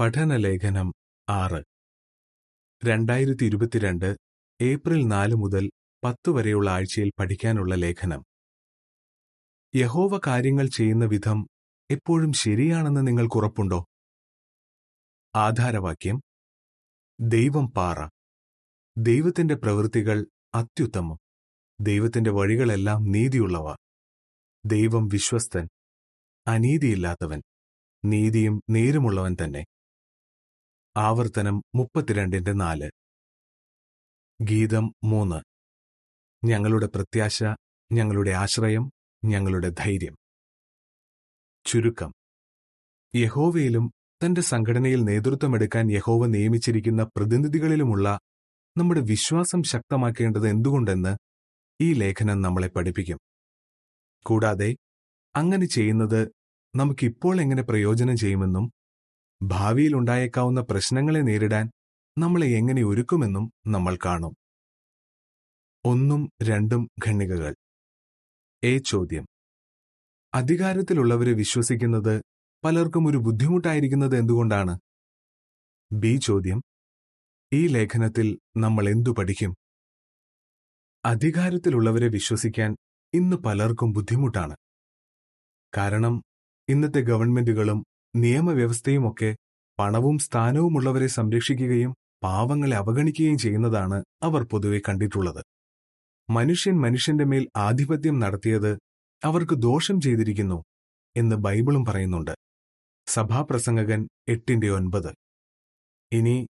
പഠനലേഖനം ആറ്. രണ്ടായിരത്തി ഇരുപത്തിരണ്ട് ഏപ്രിൽ നാല് മുതൽ പത്ത് വരെയുള്ള ആഴ്ചയിൽ പഠിക്കാനുള്ള ലേഖനം. യഹോവ കാര്യങ്ങൾ ചെയ്യുന്ന വിധം എപ്പോഴും ശരിയാണെന്ന് നിങ്ങൾക്കുറപ്പുണ്ടോ ആധാരവാക്യം. ദൈവം പാറ. ദൈവത്തിന്റെ പ്രവൃത്തികൾ അത്യുത്തമം. ദൈവത്തിന്റെ വഴികളെല്ലാം നീതിയുള്ളവ. ദൈവം വിശ്വസ്തൻ. അനീതിയില്ലാത്തവൻ. നീതിയും നേരുമുള്ളവൻ തന്നെ. ആവർത്തനം മുപ്പത്തിരണ്ടിന്റെ നാല്. ഗീതം മൂന്ന്. ഞങ്ങളുടെ പ്രത്യാശ ഞങ്ങളുടെ ആശ്രയം ഞങ്ങളുടെ ധൈര്യം. ചുരുക്കം. യഹോവയിലും തന്റെ സംഘടനയിൽ നേതൃത്വമെടുക്കാൻ യഹോവ നിയമിച്ചിരിക്കുന്ന പ്രതിനിധികളിലുമുള്ള നമ്മുടെ വിശ്വാസം ശക്തമാക്കേണ്ടത് എന്തുകൊണ്ടെന്ന് ഈ ലേഖനം നമ്മളെ പഠിപ്പിക്കും. കൂടാതെ അങ്ങനെ ചെയ്യുന്നത് നമുക്കിപ്പോൾ എങ്ങനെ പ്രയോജനം ചെയ്യുമെന്നും ഭാവിയിൽ ഉണ്ടായേക്കാവുന്ന പ്രശ്നങ്ങളെ നേരിടാൻ നമ്മളെ എങ്ങനെ ഒരുക്കുമെന്നും നമ്മൾ കാണും. ഒന്നും രണ്ടും ഖണ്ണികകൾ എ ചോദ്യം. അധികാരത്തിലുള്ളവരെ വിശ്വസിക്കുന്നത് പലർക്കും ഒരു ബുദ്ധിമുട്ടായിരിക്കുന്നത് എന്തുകൊണ്ടാണ്? ബി ചോദ്യം. ഈ ലേഖനത്തിൽ നമ്മൾ എന്തു പഠിക്കും? അധികാരത്തിലുള്ളവരെ വിശ്വസിക്കാൻ ഇന്ന് പലർക്കും ബുദ്ധിമുട്ടാണ്. കാരണം ഇന്നത്തെ ഗവൺമെന്റുകളും നിയമവ്യവസ്ഥയുമൊക്കെ പണവും സ്ഥാനവുമുള്ളവരെ സംരക്ഷിക്കുകയും പാവങ്ങളെ അവഗണിക്കുകയും ചെയ്യുന്നതാണ് അവർ പൊതുവെ കണ്ടിട്ടുള്ളത്. മനുഷ്യൻ മനുഷ്യന്റെ മേൽ ആധിപത്യം നടത്തിയത് അവർക്ക് ദോഷം ചെയ്തിരിക്കുന്നു എന്ന് ബൈബിളും പറയുന്നുണ്ട്. സഭാപ്രസംഗകൻ എട്ടിന്റെ ഒൻപത്. ഇനി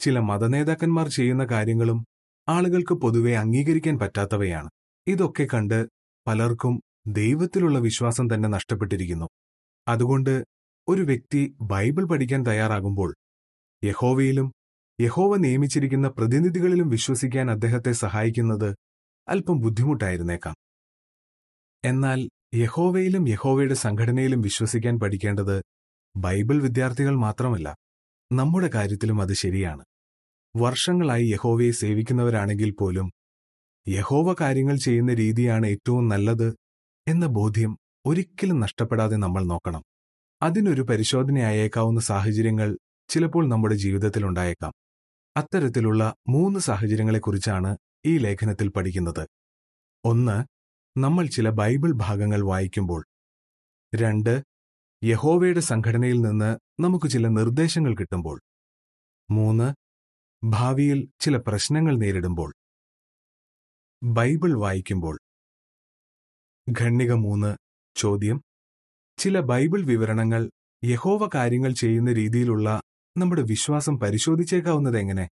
ചില മതനേതാക്കന്മാർ ചെയ്യുന്ന കാര്യങ്ങളും ആളുകൾക്ക് പൊതുവെ അംഗീകരിക്കാൻ പറ്റാത്തവയാണ്. ഇതൊക്കെ കണ്ട് പലർക്കും ദൈവത്തിലുള്ള വിശ്വാസം തന്നെ നഷ്ടപ്പെട്ടിരിക്കുന്നു. അതുകൊണ്ട് ഒരു വ്യക്തി ബൈബിൾ പഠിക്കാൻ തയ്യാറാകുമ്പോൾ യഹോവയിലും യഹോവ നിയമിച്ചിരിക്കുന്ന പ്രതിനിധികളിലും വിശ്വസിക്കാൻ അദ്ദേഹത്തെ സഹായിക്കുന്നത് അല്പം ബുദ്ധിമുട്ടായിരുന്നേക്കാം. എന്നാൽ യഹോവയിലും യഹോവയുടെ സംഘടനയിലും വിശ്വസിക്കാൻ പഠിക്കേണ്ടത് ബൈബിൾ വിദ്യാർത്ഥികൾ മാത്രമല്ല നമ്മുടെ കാര്യത്തിലും അത് ശരിയാണ്. വർഷങ്ങളായി യഹോവയെ സേവിക്കുന്നവരാണെങ്കിൽ പോലും യഹോവ കാര്യങ്ങൾ ചെയ്യുന്ന രീതിയാണ് ഏറ്റവും നല്ലത് എന്ന ബോധ്യം ഒരിക്കലും നഷ്ടപ്പെടാതെ നമ്മൾ നോക്കണം. അതിനൊരു പരിശോധനയായേക്കാവുന്ന സാഹചര്യങ്ങൾ ചിലപ്പോൾ നമ്മുടെ ജീവിതത്തിൽ ഉണ്ടായേക്കാം. അത്തരത്തിലുള്ള മൂന്ന് സാഹചര്യങ്ങളെക്കുറിച്ചാണ് ഈ ലേഖനത്തിൽ പഠിക്കുന്നത്. ഒന്ന് നമ്മൾ ചില ബൈബിൾ ഭാഗങ്ങൾ വായിക്കുമ്പോൾ. രണ്ട് യഹോവയുടെ സംഘടനയിൽ നിന്ന് നമുക്ക് ചില നിർദ്ദേശങ്ങൾ കിട്ടുമ്പോൾ. മൂന്ന് ഭാവിയിൽ ചില പ്രശ്നങ്ങൾ നേരിടുമ്പോൾ. ബൈബിൾ വായിക്കുമ്പോൾ. ഖണ്ണിക മൂന്ന് ചോദ്യം. ചില ബൈബിൾ വിവരണങ്ങൾ യഹോവ കാര്യങ്ങൾ ചെയ്യുന്ന രീതിയിലുള്ള നമ്മുടെ വിശ്വാസം പരിശോധിച്ചേക്കാവുന്നത് എങ്ങനെ?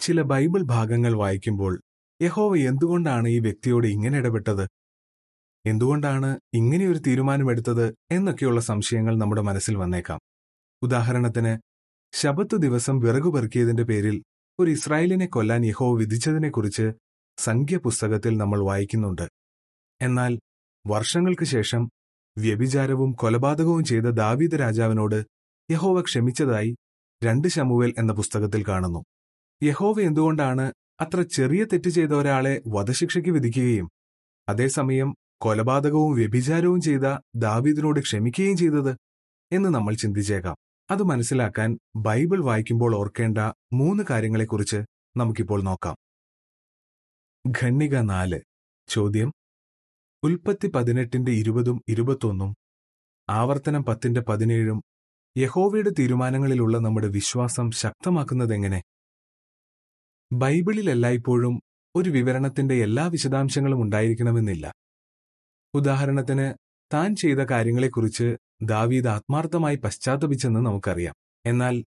ചില ബൈബിൾ ഭാഗങ്ങൾ വായിക്കുമ്പോൾ യഹോവ എന്തുകൊണ്ടാണ് ഈ വ്യക്തിയോട് ഇങ്ങനെ ഇടപെട്ടത്? എന്തുകൊണ്ടാണ് ഇങ്ങനെയൊരു തീരുമാനമെടുത്തത് എന്നൊക്കെയുള്ള സംശയങ്ങൾ നമ്മുടെ മനസ്സിൽ വന്നേക്കാം. ഉദാഹരണത്തിന് ശബത്ത് ദിവസം വിറകു പെറുക്കിയതിന്റെ പേരിൽ ഒരു ഇസ്രായേലിനെ കൊല്ലാൻ യഹോവ വിധിച്ചതിനെക്കുറിച്ച് സംഖ്യ പുസ്തകത്തിൽ നമ്മൾ വായിക്കുന്നുണ്ട്. എന്നാൽ വർഷങ്ങൾക്ക് ശേഷം വ്യഭിചാരവും കൊലപാതകവും ചെയ്ത ദാവീദ് രാജാവിനോട് യഹോവ ക്ഷമിച്ചതായി രണ്ട് ശമുവേൽ എന്ന പുസ്തകത്തിൽ കാണുന്നു. യഹോവ എന്തുകൊണ്ടാണ് അത്ര ചെറിയ തെറ്റ് ചെയ്ത ഒരാളെ വധശിക്ഷയ്ക്ക് വിധിക്കുകയും അതേസമയം കൊലപാതകവും വ്യഭിചാരവും ചെയ്ത ദാവീദിനോട് ക്ഷമിക്കുകയും ചെയ്തത് എന്ന് നമ്മൾ ചിന്തിച്ചേക്കാം. അത് മനസ്സിലാക്കാൻ ബൈബിൾ വായിക്കുമ്പോൾ ഓർക്കേണ്ട മൂന്ന് കാര്യങ്ങളെക്കുറിച്ച് നമുക്കിപ്പോൾ നോക്കാം. ഖണ്ണിക നാല്. ചോദ്യം ഉൽപ്പത്തി പതിനെട്ടിന്റെ ഇരുപതും ഇരുപത്തൊന്നും ആവർത്തനം പത്തിന്റെ പതിനേഴും യഹോവയുടെ തീരുമാനങ്ങളിലുള്ള നമ്മുടെ വിശ്വാസം ശക്തമാക്കുന്നതെങ്ങനെ? ബൈബിളിൽ എല്ലായ്പ്പോഴും ഒരു വിവരണത്തിന്റെ എല്ലാ വിശദാംശങ്ങളും ഉണ്ടായിരിക്കണമെന്നില്ല. ഉദാഹരണത്തിന് താൻ ചെയ്ത കാര്യങ്ങളെക്കുറിച്ച് ദാവീദ് ആത്മാർത്ഥമായി പശ്ചാത്തപിച്ചെന്ന് നമുക്കറിയാം. എന്നാൽ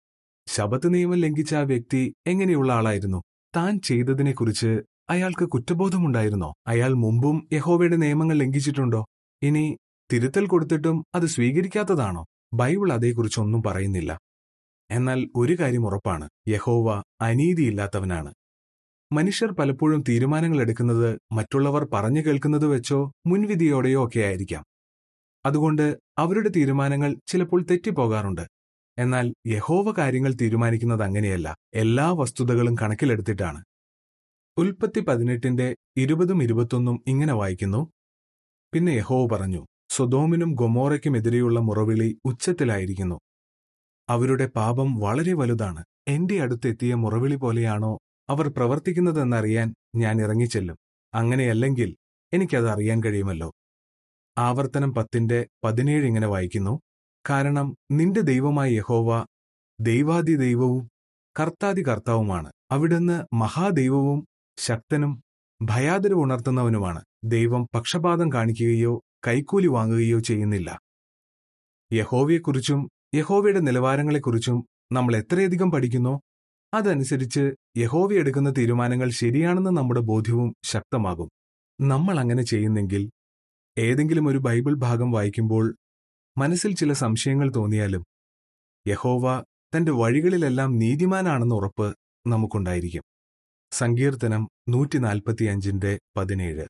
ശബത്ത് നിയമം ലംഘിച്ച ആ വ്യക്തി എങ്ങനെയുള്ള ആളായിരുന്നു? താൻ ചെയ്തതിനെക്കുറിച്ച് അയാൾക്ക് കുറ്റബോധമുണ്ടായിരുന്നോ? അയാൾ മുമ്പും യഹോവയുടെ നിയമങ്ങൾ ലംഘിച്ചിട്ടുണ്ടോ? ഇനി തിരുത്തൽ കൊടുത്തിട്ടും അത് സ്വീകരിക്കാത്തതാണോ? ബൈബിൾ അതേക്കുറിച്ചൊന്നും പറയുന്നില്ല. എന്നാൽ ഒരു കാര്യം ഉറപ്പാണ്. യഹോവ അനീതിയില്ലാത്തവനാണ്. മനുഷ്യർ പലപ്പോഴും തീരുമാനങ്ങൾ എടുക്കുന്നത് മറ്റുള്ളവർ പറഞ്ഞു കേൾക്കുന്നത് വെച്ചോ മുൻവിധിയോടെയോ ഒക്കെ ആയിരിക്കാം. അതുകൊണ്ട് അവരുടെ തീരുമാനങ്ങൾ ചിലപ്പോൾ തെറ്റിപ്പോകാറുണ്ട്. എന്നാൽ യഹോവ കാര്യങ്ങൾ തീരുമാനിക്കുന്നത് അങ്ങനെയല്ല. എല്ലാ വസ്തുതകളും കണക്കിലെടുത്തിട്ടാണ്. ഉൽപ്പത്തി പതിനെട്ടിന്റെ ഇരുപതും ഇരുപത്തൊന്നും ഇങ്ങനെ വായിക്കുന്നു. പിന്നെ യഹോവ പറഞ്ഞു സ്വദോമിനും ഗൊമോറയ്ക്കുമെതിരെയുള്ള മുറവിളി ഉച്ചത്തിലായിരിക്കുന്നു. അവരുടെ പാപം വളരെ വലുതാണ്. എന്റെ അടുത്തെത്തിയ മുറവിളി പോലെയാണോ അവർ പ്രവർത്തിക്കുന്നതെന്നറിയാൻ ഞാൻ ഇറങ്ങിച്ചെല്ലും. അങ്ങനെയല്ലെങ്കിൽ എനിക്കത് അറിയാൻ കഴിയുമല്ലോ. ആവർത്തനം പത്തിന്റെ പതിനേഴ് ഇങ്ങനെ വായിക്കുന്നു കാരണം നിന്റെ ദൈവമായ യഹോവ ദൈവാദി ദൈവവും കർത്താദി കർത്താവുമാണ് അവിടുന്ന് മഹാദൈവവും ശക്തനും ഭയാദരവ് ഉണർത്തുന്നവനുമാണ് ദൈവം പക്ഷപാതം കാണിക്കുകയോ കൈക്കൂലി വാങ്ങുകയോ ചെയ്യുന്നില്ല. യഹോവയെക്കുറിച്ചും യഹോവയുടെ നിലവാരങ്ങളെക്കുറിച്ചും നമ്മൾ എത്രയധികം പഠിക്കുന്നോ? അതനുസരിച്ച് യഹോവ എടുക്കുന്ന തീരുമാനങ്ങൾ ശരിയാണെന്ന് നമ്മുടെ ബോധ്യവും ശക്തമാകും. നമ്മൾ അങ്ങനെ ചെയ്യുന്നെങ്കിൽ ഏതെങ്കിലും ഒരു ബൈബിൾ ഭാഗം വായിക്കുമ്പോൾ മനസ്സിൽ ചില സംശയങ്ങൾ തോന്നിയാലും യഹോവ തന്റെ വഴികളിലെല്ലാം നീതിമാനാണെന്ന ഉറപ്പ് നമുക്കുണ്ടായിരിക്കും. സങ്കീർത്തനം നൂറ്റി നാൽപ്പത്തിയഞ്ചിന്റെ പതിനേഴ്.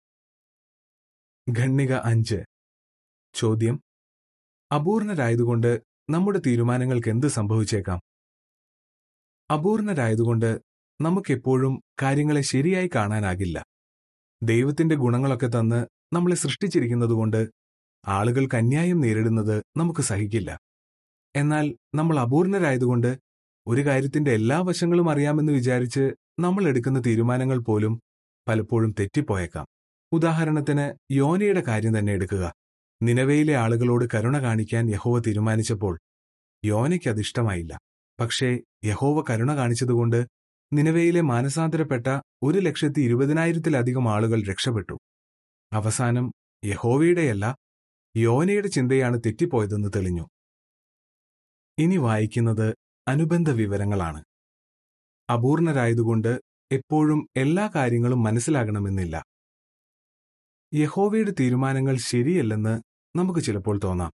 ഖണ്ണിക അഞ്ച്. ചോദ്യം. അപൂർണരായതുകൊണ്ട് നമ്മുടെ തീരുമാനങ്ങൾക്ക് എന്ത് സംഭവിച്ചേക്കാം? അപൂർണരായതുകൊണ്ട് നമുക്കെപ്പോഴും കാര്യങ്ങളെ ശരിയായി കാണാനാകില്ല. ദൈവത്തിന്റെ ഗുണങ്ങളൊക്കെ തന്ന് നമ്മളെ സൃഷ്ടിച്ചിരിക്കുന്നതുകൊണ്ട് ആളുകൾക്ക് അന്യായം നേരിടുന്നത് നമുക്ക് സഹിക്കില്ല. എന്നാൽ നമ്മൾ അപൂർണരായതുകൊണ്ട് ഒരു കാര്യത്തിന്റെ എല്ലാ വശങ്ങളും അറിയാമെന്ന് വിചാരിച്ച് നമ്മൾ എടുക്കുന്ന തീരുമാനങ്ങൾ പോലും പലപ്പോഴും തെറ്റിപ്പോയേക്കാം. ഉദാഹരണത്തിന് യോനയുടെ കാര്യം തന്നെ എടുക്കുക. നിലവയിലെ ആളുകളോട് കരുണ കാണിക്കാൻ യഹോവ തീരുമാനിച്ചപ്പോൾ യോനയ്ക്ക് അതിഷ്ടമായില്ല പക്ഷേ യഹോവ കരുണ കാണിച്ചതുകൊണ്ട് നിലവയിലെ മാനസാന്തരപ്പെട്ട ഒരു ലക്ഷത്തി ഇരുപതിനായിരത്തിലധികം ആളുകൾ രക്ഷപ്പെട്ടു. അവസാനം യഹോവയുടെയല്ല യോനയുടെ ചിന്തയാണ് തെറ്റിപ്പോയതെന്ന് തെളിഞ്ഞു. ഇനി വായിക്കുന്നത് അനുബന്ധ വിവരങ്ങളാണ് അപൂർണരായതുകൊണ്ട് എപ്പോഴും എല്ലാ കാര്യങ്ങളും മനസ്സിലാകണമെന്നില്ല. യഹോവയുടെ തീരുമാനങ്ങൾ ശരിയല്ലെന്ന് നമുക്ക് ചിലപ്പോൾ തോന്നാം.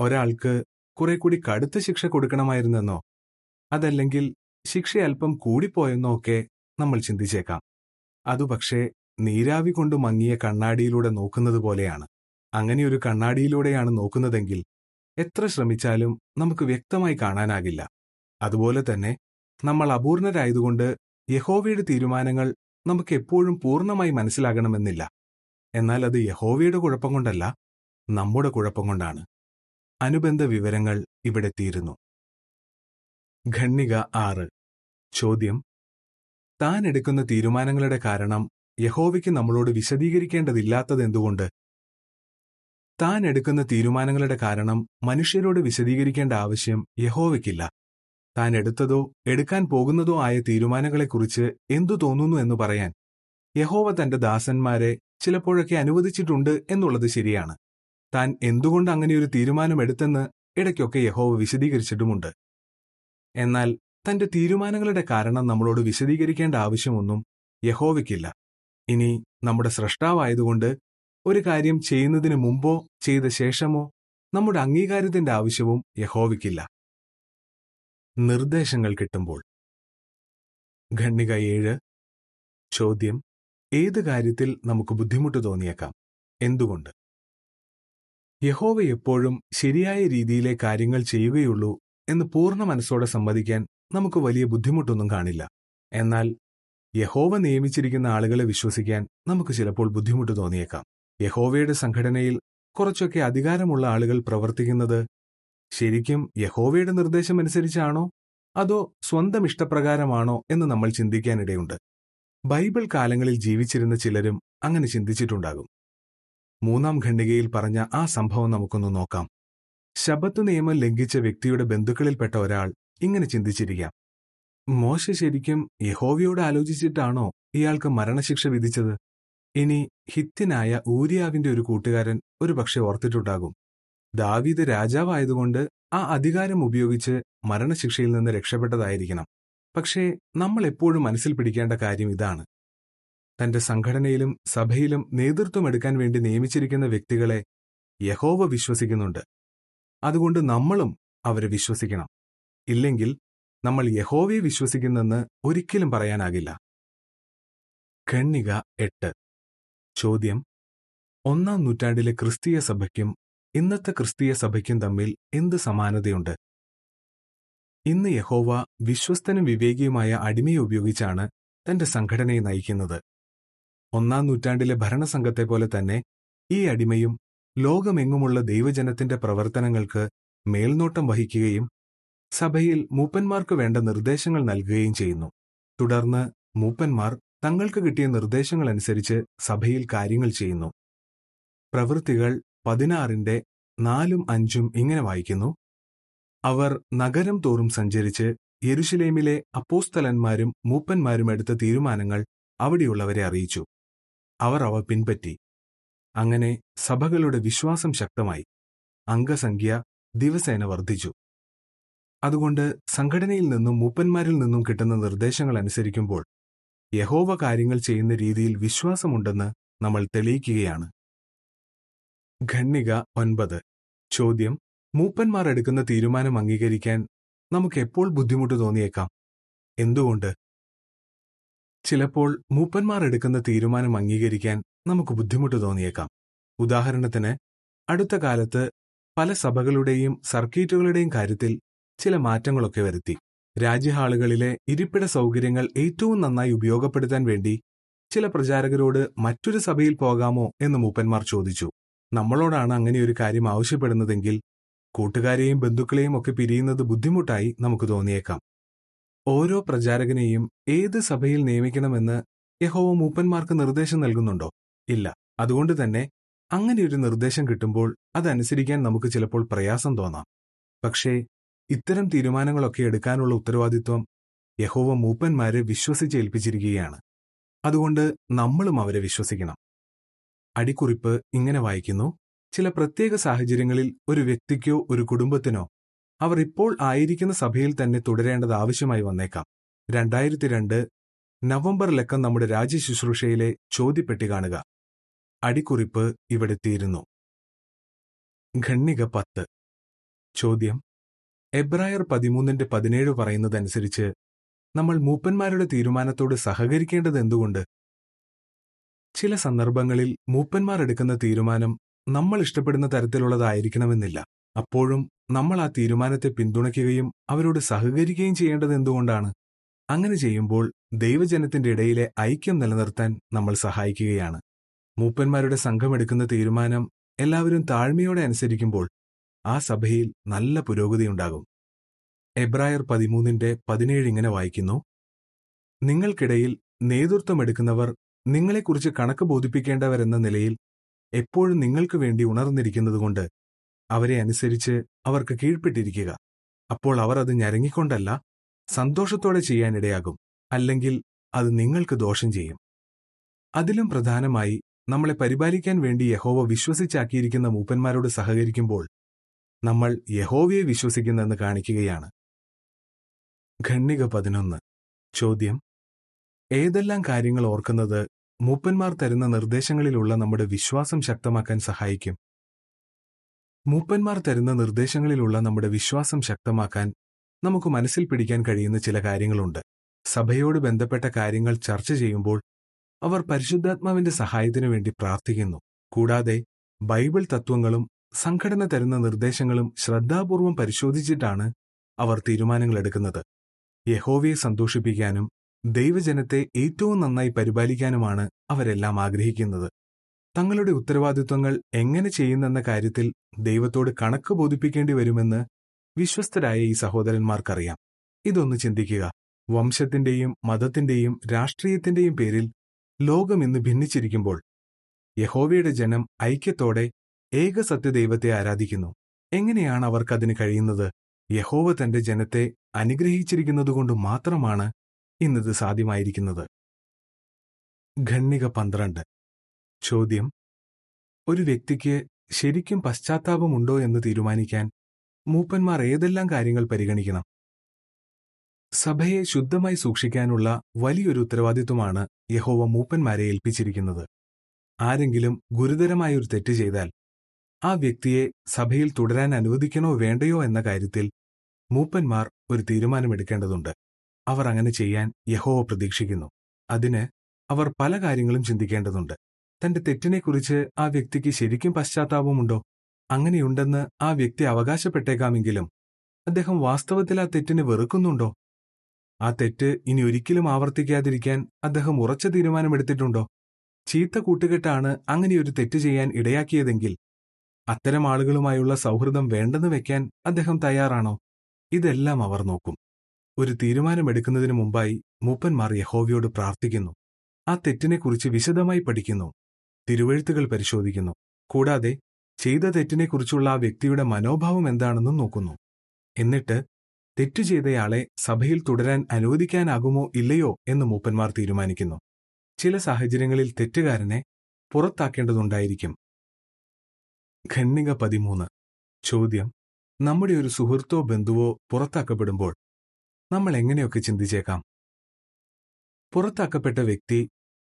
ഒരാൾക്ക് കുറെ കൂടി കടുത്ത ശിക്ഷ കൊടുക്കണമായിരുന്നെന്നോ അതല്ലെങ്കിൽ ശിക്ഷ അല്പം കൂടിപ്പോയെന്നോ ഒക്കെ നമ്മൾ ചിന്തിച്ചേക്കാം. അതുപക്ഷേ നീരാവി കൊണ്ട് മങ്ങിയ കണ്ണാടിയിലൂടെ നോക്കുന്നത് പോലെയാണ്. അങ്ങനെയൊരു കണ്ണാടിയിലൂടെയാണ് നോക്കുന്നതെങ്കിൽ എത്ര ശ്രമിച്ചാലും നമുക്ക് വ്യക്തമായി കാണാനാകില്ല. അതുപോലെ തന്നെ നമ്മൾ അപൂർണരായതുകൊണ്ട് യഹോവയുടെ തീരുമാനങ്ങൾ നമുക്ക് എപ്പോഴും പൂർണമായി മനസ്സിലാകണമെന്നില്ല. എന്നാൽ അത് യഹോവയുടെ കുഴപ്പം കൊണ്ടല്ല നമ്മുടെ കുഴപ്പം കൊണ്ടാണ്. അനുബന്ധ വിവരങ്ങൾ ഇവിടെ തീരുന്നു. ഖണ്ണിക ആറ്. ചോദ്യം. താൻ എടുക്കുന്ന തീരുമാനങ്ങളുടെ കാരണം യഹോവയ്ക്ക് നമ്മളോട് വിശദീകരിക്കേണ്ടതില്ലാത്തത് എന്തുകൊണ്ട് താൻ എടുക്കുന്ന തീരുമാനങ്ങളുടെ കാരണം മനുഷ്യരോട് വിശദീകരിക്കേണ്ട ആവശ്യം യഹോവയ്ക്കില്ല. താൻ എടുത്തതോ എടുക്കാൻ പോകുന്നതോ ആയ തീരുമാനങ്ങളെക്കുറിച്ച് എന്തു തോന്നുന്നു എന്ന് പറയാൻ. യഹോവ തന്റെ ദാസന്മാരെ ചിലപ്പോഴൊക്കെ അനുവദിച്ചിട്ടുണ്ട് എന്നുള്ളത് ശരിയാണ്. താൻ എന്തുകൊണ്ട് അങ്ങനെയൊരു തീരുമാനമെടുത്തെന്ന് ഇടയ്ക്കൊക്കെ യഹോവ വിശദീകരിച്ചിട്ടുമുണ്ട്. എന്നാൽ തന്റെ തീരുമാനങ്ങളുടെ കാരണം നമ്മളോട് വിശദീകരിക്കേണ്ട ആവശ്യമൊന്നും യഹോവയ്ക്കില്ല. ഇനി നമ്മുടെ സ്രഷ്ടാവായതുകൊണ്ട് ഒരു കാര്യം ചെയ്യുന്നതിന് മുമ്പോ ചെയ്ത ശേഷമോ നമ്മുടെ അംഗീകാരത്തിന്റെ ആവശ്യവും യഹോവയ്ക്കില്ല. നിർദ്ദേശങ്ങൾ കിട്ടുമ്പോൾ. ഖണ്ണിക ഏഴ്. ചോദ്യം. ഏത് കാര്യത്തിൽ നമുക്ക് ബുദ്ധിമുട്ട് തോന്നിയേക്കാം? എന്തുകൊണ്ട്? യഹോവ എപ്പോഴും ശരിയായ രീതിയിലെ കാര്യങ്ങൾ ചെയ്യുകയുള്ളൂ എന്ന് പൂർണ മനസ്സോടെ സമ്മതിക്കാൻ നമുക്ക് വലിയ ബുദ്ധിമുട്ടൊന്നും കാണില്ല. എന്നാൽ യഹോവ നിയമിച്ചിരിക്കുന്ന ആളുകളെ വിശ്വസിക്കാൻ നമുക്ക് ചിലപ്പോൾ ബുദ്ധിമുട്ട് തോന്നിയേക്കാം. യഹോവയുടെ സംഘടനയിൽ കുറച്ചൊക്കെ അധികാരമുള്ള ആളുകൾ പ്രവർത്തിക്കുന്നത് ശരിക്കും യഹോവയുടെ നിർദ്ദേശം അനുസരിച്ചാണോ അതോ സ്വന്തം ഇഷ്ടപ്രകാരമാണോ എന്ന് നമ്മൾ ചിന്തിക്കാനിടയുണ്ട്. ബൈബിൾ കാലങ്ങളിൽ ജീവിച്ചിരുന്ന ചിലരും അങ്ങനെ ചിന്തിച്ചിട്ടുണ്ടാകും. മൂന്നാം ഖണ്ഡികയിൽ പറഞ്ഞ ആ സംഭവം നമുക്കൊന്ന് നോക്കാം. ശബത്ത് നിയമം ലംഘിച്ച വ്യക്തിയുടെ ബന്ധുക്കളിൽപ്പെട്ട ഒരാൾ ഇങ്ങനെ ചിന്തിച്ചിരിക്കാം. മോശ ശരിക്കും യഹോവയോട് ആലോചിച്ചിട്ടാണോ ഇയാൾക്ക് മരണശിക്ഷ വിധിച്ചത്? ഇനി ഹിത്യനായ ഊരിയാവിന്റെ ഒരു കൂട്ടുകാരൻ ഒരു പക്ഷെ ഓർത്തിട്ടുണ്ടാകും. ദാവീദ് രാജാവായതുകൊണ്ട് ആ അധികാരം ഉപയോഗിച്ച് മരണശിക്ഷയിൽ നിന്ന് രക്ഷപ്പെട്ടതായിരിക്കണം. പക്ഷേ നമ്മൾ എപ്പോഴും മനസ്സിൽ പിടിക്കേണ്ട കാര്യം ഇതാണ്. തന്റെ സംഘടനയിലും സഭയിലും നേതൃത്വം എടുക്കാൻ വേണ്ടി നിയമിച്ചിരിക്കുന്ന വ്യക്തികളെ യഹോവ വിശ്വസിക്കുന്നുണ്ട്. അതുകൊണ്ട് നമ്മളും അവരെ വിശ്വസിക്കണം. ഇല്ലെങ്കിൽ നമ്മൾ യഹോവയെ വിശ്വസിക്കുന്നെന്ന് ഒരിക്കലും പറയാനാകില്ല. ഖണ്ണിക എട്ട്. ചോദ്യം. ഒന്നാം നൂറ്റാണ്ടിലെ ക്രിസ്തീയ സഭയ്ക്കും ഇന്നത്തെ ക്രിസ്തീയ സഭയ്ക്കും തമ്മിൽ എന്ത് സമാനതയുണ്ട്? ഇന്ന് യഹോവ വിശ്വസ്തനും വിവേകിയുമായ അടിമയെ ഉപയോഗിച്ചാണ് തന്റെ സംഘടനയെ നയിക്കുന്നത്. ഒന്നാം നൂറ്റാണ്ടിലെ ഭരണസംഘത്തെ പോലെ തന്നെ ഈ അടിമയും ലോകമെങ്ങുമുള്ള ദൈവജനത്തിന്റെ പ്രവർത്തനങ്ങൾക്ക് മേൽനോട്ടം വഹിക്കുകയും സഭയിൽ മൂപ്പന്മാർക്ക് വേണ്ട നിർദ്ദേശങ്ങൾ നൽകുകയും ചെയ്യുന്നു. തുടർന്ന് മൂപ്പന്മാർ തങ്ങൾക്ക് കിട്ടിയ നിർദ്ദേശങ്ങൾ അനുസരിച്ച് സഭയിൽ കാര്യങ്ങൾ ചെയ്യുന്നു. പ്രവൃത്തികൾ പതിനാറിന്റെ നാലും അഞ്ചും ഇങ്ങനെ വായിക്കുന്നു. അവർ നഗരം തോറും സഞ്ചരിച്ച് യെരുശലേമിലെ അപ്പോസ്തലന്മാരും മൂപ്പന്മാരും എടുത്ത തീരുമാനങ്ങൾ അവിടെയുള്ളവരെ അറിയിച്ചു. അവർ അവ പിൻപറ്റി. അങ്ങനെ സഭകളുടെ വിശ്വാസം ശക്തമായി. അംഗസംഖ്യ ദിവസേന വർദ്ധിച്ചു. അതുകൊണ്ട് സംഘടനയിൽ നിന്നും മൂപ്പന്മാരിൽ നിന്നും കിട്ടുന്ന നിർദ്ദേശങ്ങൾ അനുസരിക്കുമ്പോൾ യഹോവ കാര്യങ്ങൾ ചെയ്യുന്ന രീതിയിൽ വിശ്വാസമുണ്ടെന്ന് നമ്മൾ തെളിയിക്കുകയാണ്. ഖണ്ണിക ഒൻപത്. ചോദ്യം മൂപ്പന്മാർ എടുക്കുന്ന തീരുമാനം അംഗീകരിക്കാൻ നമുക്ക് എപ്പോൾ ബുദ്ധിമുട്ട് തോന്നിയേക്കാം? എന്തുകൊണ്ട്? ചിലപ്പോൾ മൂപ്പന്മാർ എടുക്കുന്ന തീരുമാനം അംഗീകരിക്കാൻ നമുക്ക് ബുദ്ധിമുട്ട് തോന്നിയേക്കാം. ഉദാഹരണത്തിന് അടുത്ത കാലത്ത് പല സഭകളുടെയും സർക്കീറ്റുകളുടെയും കാര്യത്തിൽ ചില മാറ്റങ്ങളൊക്കെ വരുത്തി. രാജ്യഹാളുകളിലെ ഇരിപ്പിട സൗകര്യങ്ങൾ ഏറ്റവും നന്നായി ഉപയോഗപ്പെടുത്താൻ വേണ്ടി ചില പ്രചാരകരോട് മറ്റൊരു സഭയിൽ പോകാമോ എന്ന് മൂപ്പന്മാർ ചോദിച്ചു. നമ്മളോടാണ് അങ്ങനെ ഒരു കാര്യം ആവശ്യപ്പെടുന്നതെങ്കിൽ കൂട്ടുകാരെയും ബന്ധുക്കളെയും ഒക്കെ പിരിയുന്നത് ബുദ്ധിമുട്ടായി നമുക്ക് തോന്നിയേക്കാം. ഓരോ പ്രചാരകനെയും ഏത് സഭയിൽ നിയമിക്കണമെന്ന് യഹോവ മൂപ്പന്മാർക്ക് നിർദ്ദേശം നൽകുന്നുണ്ടോ? ഇല്ല. അതുകൊണ്ട് തന്നെ അങ്ങനെ ഒരു നിർദ്ദേശം കിട്ടുമ്പോൾ അതനുസരിക്കാൻ നമുക്ക് ചിലപ്പോൾ പ്രയാസം തോന്നാം. പക്ഷേ ഇത്തരം തീരുമാനങ്ങളൊക്കെ എടുക്കാനുള്ള ഉത്തരവാദിത്വം യഹോവ മൂപ്പന്മാരെ വിശ്വസിച്ചേൽപ്പിച്ചിരിക്കുകയാണ്. അതുകൊണ്ട് നമ്മളും അവരെ വിശ്വസിക്കണം. അടിക്കുറിപ്പ് ഇങ്ങനെ വായിക്കുന്നു. ചില പ്രത്യേക സാഹചര്യങ്ങളിൽ ഒരു വ്യക്തിക്കോ ഒരു കുടുംബത്തിനോ അവർ ഇപ്പോൾ ആയിരിക്കുന്ന സഭയിൽ തന്നെ തുടരേണ്ടത് ആവശ്യമായി വന്നേക്കാം. രണ്ടായിരത്തി രണ്ട് നവംബർ ലക്കം നമ്മുടെ രാജ്യശുശ്രൂഷയിലെ ചോദ്യപ്പെട്ടി കാണുക. അടിക്കുറിപ്പ് ഇവിടെ തീരുന്നു. ഖണ്ണിക പത്ത്. ചോദ്യം. എബ്രായർ പതിമൂന്നിന്റെ പതിനേഴ് പറയുന്നതനുസരിച്ച് നമ്മൾ മൂപ്പന്മാരുടെ തീരുമാനത്തോട് സഹകരിക്കേണ്ടത് എന്തുകൊണ്ട്? ചില സന്ദർഭങ്ങളിൽ മൂപ്പന്മാർ എടുക്കുന്ന തീരുമാനം നമ്മൾ ഇഷ്ടപ്പെടുന്ന തരത്തിലുള്ളതായിരിക്കണമെന്നില്ല. അപ്പോഴും നമ്മൾ ആ തീരുമാനത്തെ പിന്തുണയ്ക്കുകയും അവരോട് സഹകരിക്കുകയും ചെയ്യേണ്ടത് എന്തുകൊണ്ടാണ്? അങ്ങനെ ചെയ്യുമ്പോൾ ദൈവജനത്തിന്റെ ഇടയിലെ ഐക്യം നിലനിർത്താൻ നമ്മൾ സഹായിക്കുകയാണ്. മൂപ്പന്മാരുടെ സംഘമെടുക്കുന്ന തീരുമാനം എല്ലാവരും താഴ്മയോടെ അനുസരിക്കുമ്പോൾ ആ സഭയിൽ നല്ല പുരോഗതിയുണ്ടാകും എബ്രായർ പതിമൂന്നിന്റെ പതിനേഴ് ഇങ്ങനെ വായിക്കുന്നു നിങ്ങൾക്കിടയിൽ നേതൃത്വമെടുക്കുന്നവർ നിങ്ങളെക്കുറിച്ച് കണക്ക് ബോധിപ്പിക്കേണ്ടവരെന്ന നിലയിൽ എപ്പോഴും നിങ്ങൾക്ക് വേണ്ടി ഉണർന്നിരിക്കുന്നതുകൊണ്ട് അവരെ അനുസരിച്ച് അവർക്ക് കീഴ്പ്പെട്ടിരിക്കുക. അപ്പോൾ അവർ അത് ഞരങ്ങിക്കൊണ്ടല്ല സന്തോഷത്തോടെ ചെയ്യാനിടയാകും അല്ലെങ്കിൽ അത് നിങ്ങൾക്ക് ദോഷം ചെയ്യും. അതിലും പ്രധാനമായി നമ്മളെ പരിപാലിക്കാൻ വേണ്ടി യഹോവ വിശ്വസിച്ചാക്കിയിരിക്കുന്ന മൂപ്പന്മാരോട് സഹകരിക്കുമ്പോൾ നമ്മൾ യഹോവയെ വിശ്വസിക്കുന്നെന്ന് കാണിക്കുകയാണ്. ഖണ്ണിക പതിനൊന്ന് ചോദ്യം. ഏതെല്ലാം കാര്യങ്ങൾ ഓർക്കുന്നത് മൂപ്പന്മാർ തരുന്ന നിർദ്ദേശങ്ങളിലുള്ള നമ്മുടെ വിശ്വാസം ശക്തമാക്കാൻ സഹായിക്കും. മൂപ്പന്മാർ തരുന്ന നിർദ്ദേശങ്ങളിലുള്ള നമ്മുടെ വിശ്വാസം ശക്തമാക്കാൻ നമുക്ക് മനസ്സിൽ പിടിക്കാൻ കഴിയുന്ന ചില കാര്യങ്ങളുണ്ട്. സഭയോട് ബന്ധപ്പെട്ട കാര്യങ്ങൾ ചർച്ച ചെയ്യുമ്പോൾ അവർ പരിശുദ്ധാത്മാവിന്റെ സഹായത്തിനു വേണ്ടി പ്രാർത്ഥിക്കുന്നു. കൂടാതെ ബൈബിൾ തത്വങ്ങളും സംഘടന തരുന്ന നിർദ്ദേശങ്ങളും ശ്രദ്ധാപൂർവം പരിശോധിച്ചിട്ടാണ് അവർ തീരുമാനങ്ങളെടുക്കുന്നത് യഹോവയെ സന്തോഷിപ്പിക്കാനും ദൈവജനത്തെ ഏറ്റവും നന്നായി പരിപാലിക്കാനുമാണ് അവരെല്ലാം ആഗ്രഹിക്കുന്നത്. തങ്ങളുടെ ഉത്തരവാദിത്വങ്ങൾ എങ്ങനെ ചെയ്യുന്നെന്ന കാര്യത്തിൽ ദൈവത്തോട് കണക്ക് ബോധിപ്പിക്കേണ്ടി വരുമെന്ന് വിശ്വസ്തരായ ഈ സഹോദരന്മാർക്കറിയാം. ഇതൊന്ന് ചിന്തിക്കുക. വംശത്തിന്റെയും മതത്തിന്റെയും രാഷ്ട്രീയത്തിന്റെയും പേരിൽ ലോകം ഇന്ന് ഭിന്നിച്ചിരിക്കുമ്പോൾ യഹോവയുടെ ജനം ഐക്യത്തോടെ ഏക സത്യദൈവത്തെ ആരാധിക്കുന്നു. എങ്ങനെയാണ് അവർക്കതിന് കഴിയുന്നത്? യഹോവ തന്റെ ജനത്തെ അനുഗ്രഹിച്ചിരിക്കുന്നതുകൊണ്ട് മാത്രമാണ് ഇന്നത് സാധ്യമായിരിക്കുന്നത്. ഖണ്ണിക പന്ത്രണ്ട്. ചോദ്യം. ഒരു വ്യക്തിക്ക് ശരിക്കും പശ്ചാത്താപമുണ്ടോ എന്ന് തീരുമാനിക്കാൻ മൂപ്പന്മാർ ഏതെല്ലാം കാര്യങ്ങൾ പരിഗണിക്കണം? സഭയെ ശുദ്ധമായി സൂക്ഷിക്കാനുള്ള വലിയൊരു ഉത്തരവാദിത്വമാണ് യഹോവ മൂപ്പന്മാരെ ഏൽപ്പിച്ചിരിക്കുന്നത്. ആരെങ്കിലും ഗുരുതരമായൊരു തെറ്റ് ചെയ്താൽ ആ വ്യക്തിയെ സഭയിൽ തുടരാൻ അനുവദിക്കണോ വേണ്ടയോ എന്ന കാര്യത്തിൽ മൂപ്പന്മാർ ഒരു തീരുമാനമെടുക്കേണ്ടതുണ്ട്. അവർ അങ്ങനെ ചെയ്യാൻ യഹോവ പ്രതീക്ഷിക്കുന്നു. അതിന് അവർ പല കാര്യങ്ങളും ചിന്തിക്കേണ്ടതുണ്ട്. തന്റെ തെറ്റിനെക്കുറിച്ച് ആ വ്യക്തിക്ക് ശരിക്കും പശ്ചാത്താപമുണ്ടോ? അങ്ങനെയുണ്ടെന്ന് ആ വ്യക്തി അവകാശപ്പെട്ടേക്കാമെങ്കിലും അദ്ദേഹം വാസ്തവത്തിൽ ആ തെറ്റിനെ വെറുക്കുന്നുണ്ടോ? ആ തെറ്റ് ഇനി ഒരിക്കലും ആവർത്തിക്കാതിരിക്കാൻ അദ്ദേഹം ഉറച്ച തീരുമാനമെടുത്തിട്ടുണ്ടോ? ചീത്ത കൂട്ടുകെട്ടാണ് അങ്ങനെയൊരു തെറ്റ് ചെയ്യാൻ ഇടയാക്കിയതെങ്കിൽ അത്തരം ആളുകളുമായുള്ള സൗഹൃദം വേണ്ടെന്ന് വെക്കാൻ അദ്ദേഹം തയ്യാറാണോ? ഇതെല്ലാം അവർ നോക്കും. ഒരു തീരുമാനമെടുക്കുന്നതിന് മുമ്പായി മൂപ്പന്മാർ യഹോവയോട് പ്രാർത്ഥിക്കുന്നു. ആ തെറ്റിനെക്കുറിച്ച് വിശദമായി പഠിക്കുന്നു. തിരുവഴുത്തുകൾ പരിശോധിക്കുന്നു. കൂടാതെ ചെയ്ത തെറ്റിനെക്കുറിച്ചുള്ള ആ വ്യക്തിയുടെ മനോഭാവം എന്താണെന്നും നോക്കുന്നു. എന്നിട്ട് തെറ്റു ചെയ്തയാളെ സഭയിൽ തുടരാൻ അനുവദിക്കാനാകുമോ ഇല്ലയോ എന്ന് മൂപ്പന്മാർ തീരുമാനിക്കുന്നു. ചില സാഹചര്യങ്ങളിൽ തെറ്റുകാരനെ പുറത്താക്കേണ്ടതുണ്ടായിരിക്കും. ഖണ്ണിക പതിമൂന്ന്. ചോദ്യം. നമ്മുടെ ഒരു സുഹൃത്തോ ബന്ധുവോ പുറത്താക്കപ്പെടുമ്പോൾ നമ്മൾ എങ്ങനെയൊക്കെ ചിന്തിച്ചേക്കാം? പുറത്താക്കപ്പെട്ട വ്യക്തി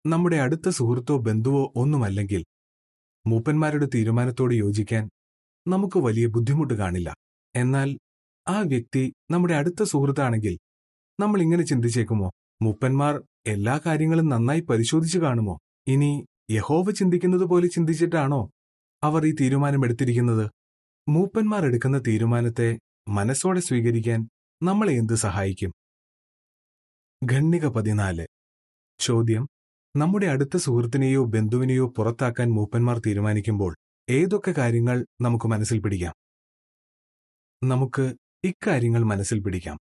നമ്മുടെ അടുത്ത സുഹൃത്തോ ബന്ധുവോ ഒന്നുമല്ലെങ്കിൽ മൂപ്പന്മാരുടെ തീരുമാനത്തോട് യോജിക്കാൻ നമുക്ക് വലിയ ബുദ്ധിമുട്ട് കാണില്ല. എന്നാൽ ആ വ്യക്തി നമ്മുടെ അടുത്ത സുഹൃത്താണെങ്കിൽ നമ്മൾ ഇങ്ങനെ ചിന്തിച്ചേക്കുമോ? മൂപ്പന്മാർ എല്ലാ കാര്യങ്ങളും നന്നായി പരിശോധിച്ചു കാണുമോ? ഇനി യഹോവ ചിന്തിക്കുന്നത് പോലെ ചിന്തിച്ചിട്ടാണോ അവർ ഈ തീരുമാനമെടുത്തിരിക്കുന്നത് മൂപ്പന്മാർ എടുക്കുന്ന തീരുമാനത്തെ മനസ്സോടെ സ്വീകരിക്കാൻ നമ്മളെ എന്ത് സഹായിക്കും? ഖണ്ണിക പതിനാല്. ചോദ്യം. നമ്മുടെ അടുത്ത സുഹൃത്തിനെയോ ബന്ധുവിനെയോ പുറത്താക്കാൻ മൂപ്പന്മാർ തീരുമാനിക്കുമ്പോൾ ഏതൊക്കെ കാര്യങ്ങൾ നമുക്ക് മനസ്സിൽ പിടിക്കാം? നമുക്ക് ഇക്കാര്യങ്ങൾ മനസ്സിൽ പിടിക്കാം.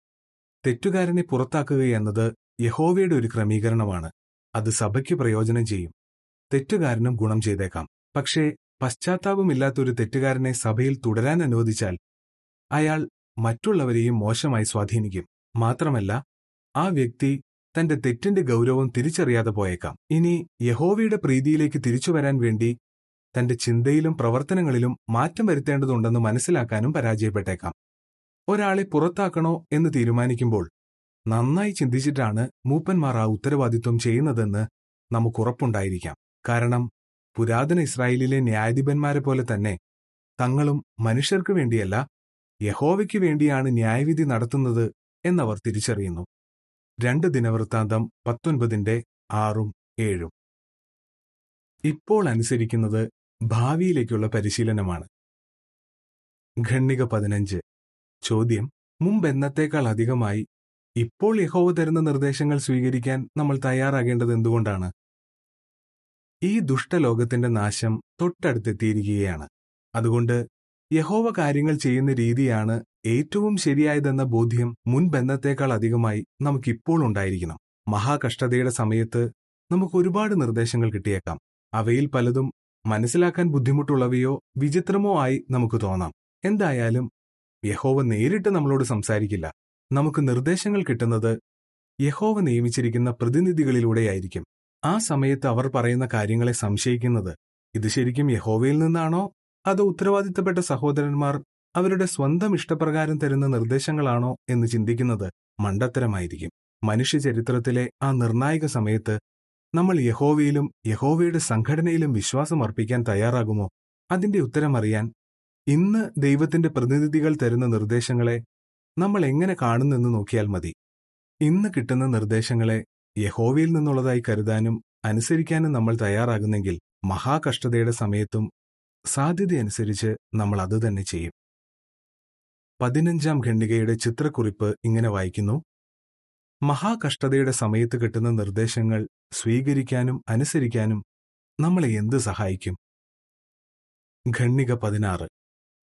തെറ്റുകാരനെ പുറത്താക്കുക എന്നത് യഹോവയുടെ ഒരു ക്രമീകരണമാണ്. അത് സഭയ്ക്ക് പ്രയോജനം ചെയ്യും. തെറ്റുകാരനും ഗുണം ചെയ്തേക്കാം. പക്ഷേ പശ്ചാത്താപമില്ലാത്ത ഒരു തെറ്റുകാരനെ സഭയിൽ തുടരാൻ അനുവദിച്ചാൽ അയാൾ മറ്റുള്ളവരെയും മോശമായി സ്വാധീനിക്കും. മാത്രമല്ല ആ വ്യക്തി തന്റെ തെറ്റിന്റെ ഗൗരവം തിരിച്ചറിയാതെ പോയേക്കാം. ഇനി യഹോവയുടെ പ്രീതിയിലേക്ക് തിരിച്ചുവരാൻ വേണ്ടി തന്റെ ചിന്തയിലും പ്രവർത്തനങ്ങളിലും മാറ്റം വരുത്തേണ്ടതുണ്ടെന്ന് മനസ്സിലാക്കാനും പരാജയപ്പെട്ടേക്കാം. ഒരാളെ പുറത്താക്കണോ എന്ന് തീരുമാനിക്കുമ്പോൾ നന്നായി ചിന്തിച്ചിട്ടാണ് മൂപ്പന്മാർ ആ ഉത്തരവാദിത്വം ചെയ്യുന്നതെന്ന് നമുക്കുറപ്പുണ്ടായിരിക്കാം കാരണം പുരാതന ഇസ്രായേലിലെ ന്യായാധിപന്മാരെ പോലെ തന്നെ തങ്ങളും മനുഷ്യർക്കു വേണ്ടിയല്ല യഹോവയ്ക്കു വേണ്ടിയാണ് ന്യായവിധി നടത്തുന്നത് എന്നവർ തിരിച്ചറിയുന്നു. രണ്ട് ദിനവൃത്താന്തം പത്തൊൻപതിന്റെ ആറും ഏഴും. ഇപ്പോൾ അനുസരിക്കുന്നത് ഭാവിയിലേക്കുള്ള പരിശീലനമാണ്. ഖണ്ണിക പതിനഞ്ച്. ചോദ്യം മുമ്പെന്നത്തേക്കാൾ അധികമായി ഇപ്പോൾ യഹോവ തരുന്ന നിർദ്ദേശങ്ങൾ സ്വീകരിക്കാൻ നമ്മൾ തയ്യാറാകേണ്ടത് എന്തുകൊണ്ടാണ്? ഈ ദുഷ്ടലോകത്തിന്റെ നാശം തൊട്ടടുത്തെത്തിയിരിക്കുകയാണ്. അതുകൊണ്ട് യഹോവ കാര്യങ്ങൾ ചെയ്യുന്ന രീതിയാണ് ഏറ്റവും ശരിയായതെന്ന ബോധ്യം മുൻബന്ധത്തേക്കാൾ അധികമായി നമുക്കിപ്പോൾ ഉണ്ടായിരിക്കണം. മഹാകഷ്ടതയുടെ സമയത്ത് നമുക്ക് ഒരുപാട് നിർദ്ദേശങ്ങൾ കിട്ടിയേക്കാം. അവയിൽ പലതും മനസ്സിലാക്കാൻ ബുദ്ധിമുട്ടുള്ളവയോ വിചിത്രമോ ആയി നമുക്ക് തോന്നാം. എന്തായാലും യഹോവ നേരിട്ട് നമ്മളോട് സംസാരിക്കില്ല. നമുക്ക് നിർദ്ദേശങ്ങൾ കിട്ടുന്നത് യഹോവ നിയമിച്ചിരിക്കുന്ന പ്രതിനിധികളിലൂടെയായിരിക്കും ആ സമയത്ത് അവർ പറയുന്ന കാര്യങ്ങളെ സംശയിക്കുന്നത് ഇത് ശരിക്കും യഹോവയിൽ നിന്നാണോ അതോ ഉത്തരവാദിത്തപ്പെട്ട സഹോദരന്മാർ അവരുടെ സ്വന്തം ഇഷ്ടപ്രകാരം തരുന്ന നിർദ്ദേശങ്ങളാണോ എന്ന് ചിന്തിക്കുന്നത് മണ്ടത്തരമായിരിക്കും. മനുഷ്യ ചരിത്രത്തിലെ ആ നിർണായക സമയത്ത് നമ്മൾ യഹോവയിലും യഹോവയുടെ സംഘടനയിലും വിശ്വാസം അർപ്പിക്കാൻ തയ്യാറാകുമോ? അതിന്റെ ഉത്തരമറിയാൻ ഇന്ന് ദൈവത്തിന്റെ പ്രതിനിധികൾ തരുന്ന നിർദ്ദേശങ്ങളെ നമ്മൾ എങ്ങനെ കാണുന്നെന്ന് നോക്കിയാൽ മതി. ഇന്ന് കിട്ടുന്ന നിർദ്ദേശങ്ങളെ യഹോവയിൽ നിന്നുള്ളതായി കരുതാനും അനുസരിക്കാനും നമ്മൾ തയ്യാറാകുന്നെങ്കിൽ മഹാകഷ്ടതയുടെ സമയത്തും സാധ്യതയനുസരിച്ച് നമ്മൾ അതുതന്നെ ചെയ്യും. പതിനഞ്ചാം ഖണ്ഡികയുടെ ചിത്രക്കുറിപ്പ് ഇങ്ങനെ വായിക്കുന്നു. മഹാകഷ്ടതയുടെ സമയത്ത് കിട്ടുന്ന നിർദ്ദേശങ്ങൾ സ്വീകരിക്കാനും അനുസരിക്കാനും നമ്മളെ എന്ത് സഹായിക്കും? ഖണ്ണിക പതിനാറ്.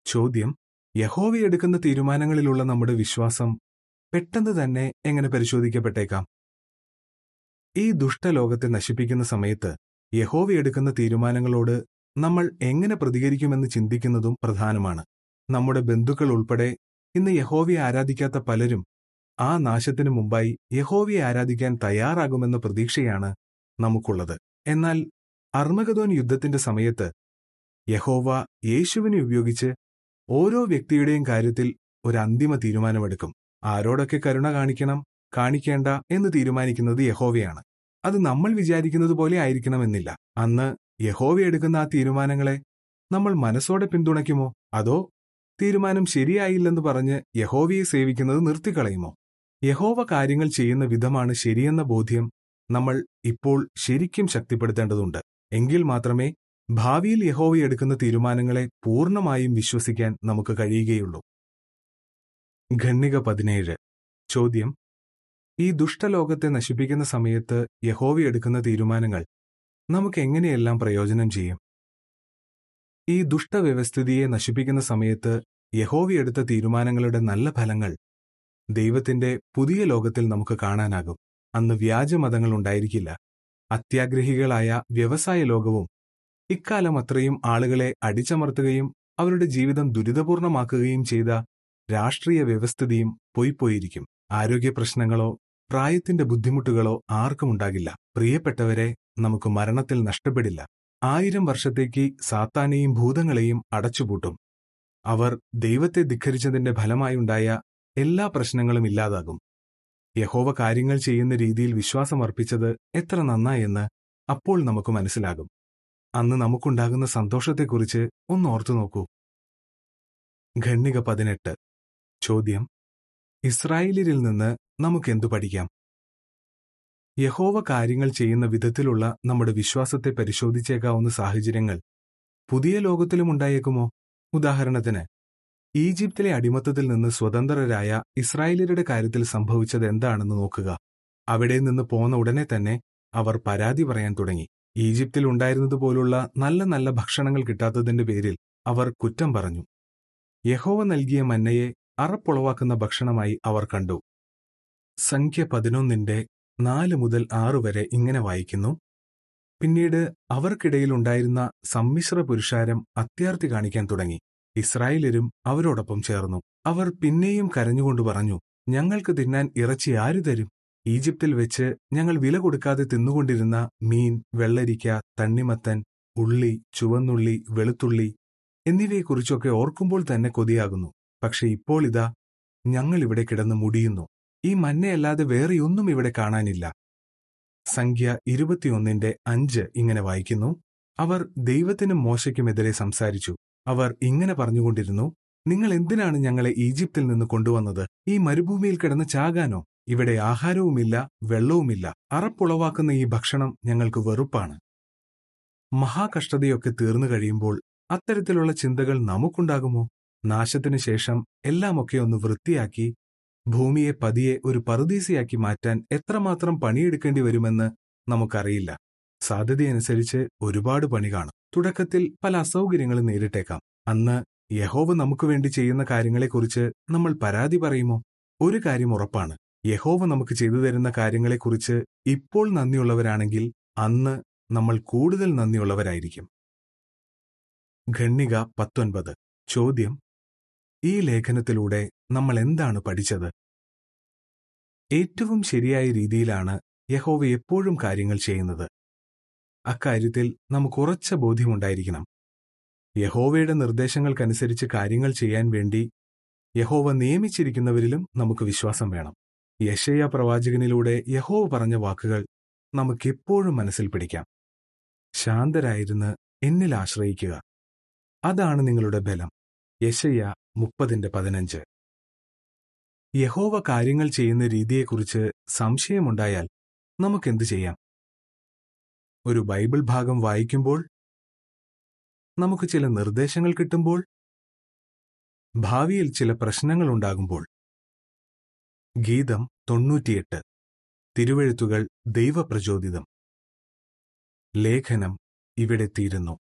ചോദ്യം. യഹോവ എടുക്കുന്ന തീരുമാനങ്ങളിലുള്ള നമ്മുടെ വിശ്വാസം പെട്ടെന്ന് തന്നെ എങ്ങനെ പരിശോധിക്കപ്പെട്ടേക്കാം? ഈ ദുഷ്ടലോകത്തെ നശിപ്പിക്കുന്ന സമയത്ത് യഹോവ എടുക്കുന്ന തീരുമാനങ്ങളോട് നമ്മൾ എങ്ങനെ പ്രതികരിക്കുമെന്ന് ചിന്തിക്കുന്നതും പ്രധാനമാണ്. നമ്മുടെ ബന്ധുക്കൾ ഉൾപ്പെടെ ഇന്ന് യഹോവയെ ആരാധിക്കാത്ത പലരും ആ നാശത്തിനു മുമ്പായി യഹോവയെ ആരാധിക്കാൻ തയ്യാറാകുമെന്ന പ്രതീക്ഷയാണ് നമുക്കുള്ളത്. എന്നാൽ അർമഗദോൻ യുദ്ധത്തിന്റെ സമയത്ത് യഹോവ യേശുവിനെ ഉപയോഗിച്ച് ഓരോ വ്യക്തിയുടെയും കാര്യത്തിൽ ഒരു അന്തിമ തീരുമാനമെടുക്കും. ആരോടൊക്കെ കരുണ കാണിക്കണം കാണിക്കേണ്ട എന്ന് തീരുമാനിക്കുന്നത് യഹോവയാണ്. അത് നമ്മൾ വിചാരിക്കുന്നത് പോലെ ആയിരിക്കണമെന്നില്ല. അന്ന് യഹോവ എടുക്കുന്ന ആ തീരുമാനങ്ങളെ നമ്മൾ മനസ്സോടെ പിന്തുണയ്ക്കുമോ? അതോ തീരുമാനം ശരിയായില്ലെന്ന് പറഞ്ഞ് യഹോവയെ സേവിക്കുന്നത് നിർത്തിക്കളയുമോ? യഹോവ കാര്യങ്ങൾ ചെയ്യുന്ന വിധമാണ് ശരിയെന്ന ബോധ്യം നമ്മൾ ഇപ്പോൾ ശരിക്കും ശക്തിപ്പെടുത്തേണ്ടതുണ്ട്. എങ്കിൽ മാത്രമേ ഭാവിയിൽ യഹോവ എടുക്കുന്ന തീരുമാനങ്ങളെ പൂർണമായും വിശ്വസിക്കാൻ നമുക്ക് കഴിയുകയുള്ളൂ. ഖണ്ണിക പതിനേഴ്. ചോദ്യം. ഈ ദുഷ്ടലോകത്തെ നശിപ്പിക്കുന്ന സമയത്ത് യഹോവ എടുക്കുന്ന തീരുമാനങ്ങൾ നമുക്ക് എങ്ങനെയെല്ലാം പ്രയോജനം ചെയ്യും? ഈ ദുഷ്ടവ്യവസ്ഥിതിയെ നശിപ്പിക്കുന്ന സമയത്ത് യഹോവ എടുത്ത തീരുമാനങ്ങളുടെ നല്ല ഫലങ്ങൾ ദൈവത്തിന്റെ പുതിയ ലോകത്തിൽ നമുക്ക് കാണാനാകും. അന്ന് വ്യാജമതങ്ങൾ ഉണ്ടായിരിക്കില്ല. അത്യാഗ്രഹികളായ വ്യവസായ ലോകവും ഇക്കാലം അത്രയും ആളുകളെ അടിച്ചമർത്തുകയും അവരുടെ ജീവിതം ദുരിതപൂർണമാക്കുകയും ചെയ്ത രാഷ്ട്രീയ വ്യവസ്ഥിതിയും പൊയ്പോയിരിക്കും ആരോഗ്യ പ്രശ്നങ്ങളോ പ്രായത്തിന്റെ ബുദ്ധിമുട്ടുകളോ ആർക്കും ഉണ്ടാകില്ല. പ്രിയപ്പെട്ടവരെ നമുക്ക് മരണത്തിൽ നഷ്ടപ്പെടില്ല. ആയിരം വർഷത്തേക്ക് സാത്താനെയും ഭൂതങ്ങളെയും അടച്ചുപൂട്ടും. അവർ ദൈവത്തെ ധിഖരിച്ചതിന്റെ ഫലമായുണ്ടായ എല്ലാ പ്രശ്നങ്ങളും ഇല്ലാതാകും. യഹോവ കാര്യങ്ങൾ ചെയ്യുന്ന രീതിയിൽ വിശ്വാസമർപ്പിച്ചത് എത്ര നന്നായെന്ന് അപ്പോൾ നമുക്ക് മനസ്സിലാകും. അന്ന് നമുക്കുണ്ടാകുന്ന സന്തോഷത്തെക്കുറിച്ച് ഒന്ന് ഓർത്തു നോക്കൂ. ഖണ്ണിക പതിനെട്ട്. ചോദ്യം. ഇസ്രായേലിൽ നിന്ന് നമുക്കെന്തു പഠിക്കാം? യഹോവ കാര്യങ്ങൾ ചെയ്യുന്ന വിധത്തിലുള്ള നമ്മുടെ വിശ്വാസത്തെ പരിശോധിച്ചേക്കാവുന്ന സാഹചര്യങ്ങൾ പുതിയ ലോകത്തിലും ഉണ്ടായേക്കുമോ? ഉദാഹരണത്തിന് ഈജിപ്തിലെ അടിമത്തത്തിൽ നിന്ന് സ്വതന്ത്രരായ ഇസ്രായേലരുടെ കാര്യത്തിൽ സംഭവിച്ചത് എന്താണെന്ന് നോക്കുക. അവിടെ നിന്ന് പോന്ന ഉടനെ തന്നെ അവർ പരാതി പറയാൻ തുടങ്ങി. ഈജിപ്തിൽ ഉണ്ടായിരുന്നതുപോലുള്ള നല്ല നല്ല ഭക്ഷണങ്ങൾ കിട്ടാത്തതിന്റെ പേരിൽ അവർ കുറ്റം പറഞ്ഞു. യഹോവ നൽകിയ മന്നയെ അറപ്പുളവാക്കുന്ന ഭക്ഷണമായി അവർ കണ്ടു. സംഖ്യ പതിനൊന്നിന്റെ നാല് മുതൽ ആറ് വരെ ഇങ്ങനെ വായിക്കുന്നു. പിന്നീട് അവർക്കിടയിൽ ഉണ്ടായിരുന്ന സമ്മിശ്ര പുരുഷാരം അത്യാർത്തി കാണിക്കാൻ തുടങ്ങി. ഇസ്രായേലരും അവരോടൊപ്പം ചേർന്നു. അവർ പിന്നെയും കരഞ്ഞുകൊണ്ട് പറഞ്ഞു ഞങ്ങൾക്ക് തിന്നാൻ ഇറച്ചി ആര് തരും? ഈജിപ്തിൽ വെച്ച് ഞങ്ങൾ വില കൊടുക്കാതെ തിന്നുകൊണ്ടിരുന്ന മീൻ വെള്ളരിക്ക തണ്ണിമത്തൻ ഉള്ളി ചുവന്നുള്ളി വെളുത്തുള്ളി എന്നിവയെക്കുറിച്ചൊക്കെ ഓർക്കുമ്പോൾ തന്നെ കൊതിയാകുന്നു. പക്ഷെ ഇപ്പോൾ ഇതാ ഞങ്ങൾ ഇവിടെ കിടന്ന് മുടിയുന്നു. ഈ മഞ്ഞയല്ലാതെ വേറെയൊന്നും ഇവിടെ കാണാനില്ല. സംഖ്യ ഇരുപത്തിയൊന്നിന്റെ അഞ്ച് ഇങ്ങനെ വായിക്കുന്നു. അവർ ദൈവത്തിനും മോശയ്ക്കുമെതിരെ സംസാരിച്ചു. അവർ ഇങ്ങനെ പറഞ്ഞുകൊണ്ടിരുന്നു നിങ്ങൾ എന്തിനാണ് ഞങ്ങളെ ഈജിപ്തിൽ നിന്ന് കൊണ്ടുവന്നത്? ഈ മരുഭൂമിയിൽ കിടന്ന് ചാകാനോ? ഇവിടെ ആഹാരവുമില്ല വെള്ളവുമില്ല. അറപ്പുളവാക്കുന്ന ഈ ഭക്ഷണം ഞങ്ങൾക്ക് വെറുപ്പാണ്. മഹാകഷ്ടതയൊക്കെ തീർന്നു കഴിയുമ്പോൾ അത്തരത്തിലുള്ള ചിന്തകൾ നമുക്കുണ്ടാകുമോ? നാശത്തിനു ശേഷം എല്ലാമൊക്കെ ഒന്ന് വൃത്തിയാക്കി ഭൂമിയെ പതിയെ ഒരു പറുദീസയാക്കി മാറ്റാൻ എത്രമാത്രം പണിയെടുക്കേണ്ടി വരുമെന്ന് നമുക്കറിയില്ല. സാധ്യതയനുസരിച്ച് ഒരുപാട് പണി കാണും. തുടക്കത്തിൽ പല അസൗകര്യങ്ങളും നേരിട്ടേക്കാം. അന്ന് യഹോവ നമുക്ക് വേണ്ടി ചെയ്യുന്ന കാര്യങ്ങളെക്കുറിച്ച് നമ്മൾ പരാതി പറയുമോ? ഒരു കാര്യം ഉറപ്പാണ്. യഹോവ നമുക്ക് ചെയ്തു തരുന്ന കാര്യങ്ങളെക്കുറിച്ച് ഇപ്പോൾ നന്ദിയുള്ളവരാണെങ്കിൽ അന്ന് നമ്മൾ കൂടുതൽ നന്ദിയുള്ളവരായിരിക്കും. ഖണ്ണിക പത്തൊൻപത്. ചോദ്യം. ഈ ലേഖനത്തിലൂടെ നമ്മൾ എന്താണ് പഠിച്ചത്? ഏറ്റവും ശരിയായ രീതിയിലാണ് യഹോവ എപ്പോഴും കാര്യങ്ങൾ ചെയ്യുന്നത്. അക്കാര്യത്തിൽ നമുക്ക് ഉറച്ച ബോധ്യമുണ്ടായിരിക്കണം. യഹോവയുടെ നിർദ്ദേശങ്ങൾക്കനുസരിച്ച് കാര്യങ്ങൾ ചെയ്യാൻ വേണ്ടി യഹോവ നിയമിച്ചിരിക്കുന്നവരിലും നമുക്ക് വിശ്വാസം വേണം. യശയ പ്രവാചകനിലൂടെ യഹോവ പറഞ്ഞ വാക്കുകൾ നമുക്കെപ്പോഴും മനസ്സിൽ പിടിക്കാം. ശാന്തരായിരുന്ന് എന്നിൽ ആശ്രയിക്കുക. അതാണ് നിങ്ങളുടെ ബലം. യശയ്യ മുപ്പതിന്റെ പതിനഞ്ച്. യഹോവ കാര്യങ്ങൾ ചെയ്യുന്ന രീതിയെക്കുറിച്ച് സംശയമുണ്ടായാൽ നമുക്കെന്തു ചെയ്യാം? ഒരു ബൈബിൾ ഭാഗം വായിക്കുമ്പോൾ നമുക്ക് ചില നിർദ്ദേശങ്ങൾ കിട്ടുമ്പോൾ ഭാവിയിൽ ചില പ്രശ്നങ്ങൾ ഉണ്ടാകുമ്പോൾ ഗീതം തൊണ്ണൂറ്റിയെട്ട് തിരുവഴുത്തുകൾ ദൈവപ്രചോദിതം. ലേഖനം ഇവിടെ തീരുന്നു.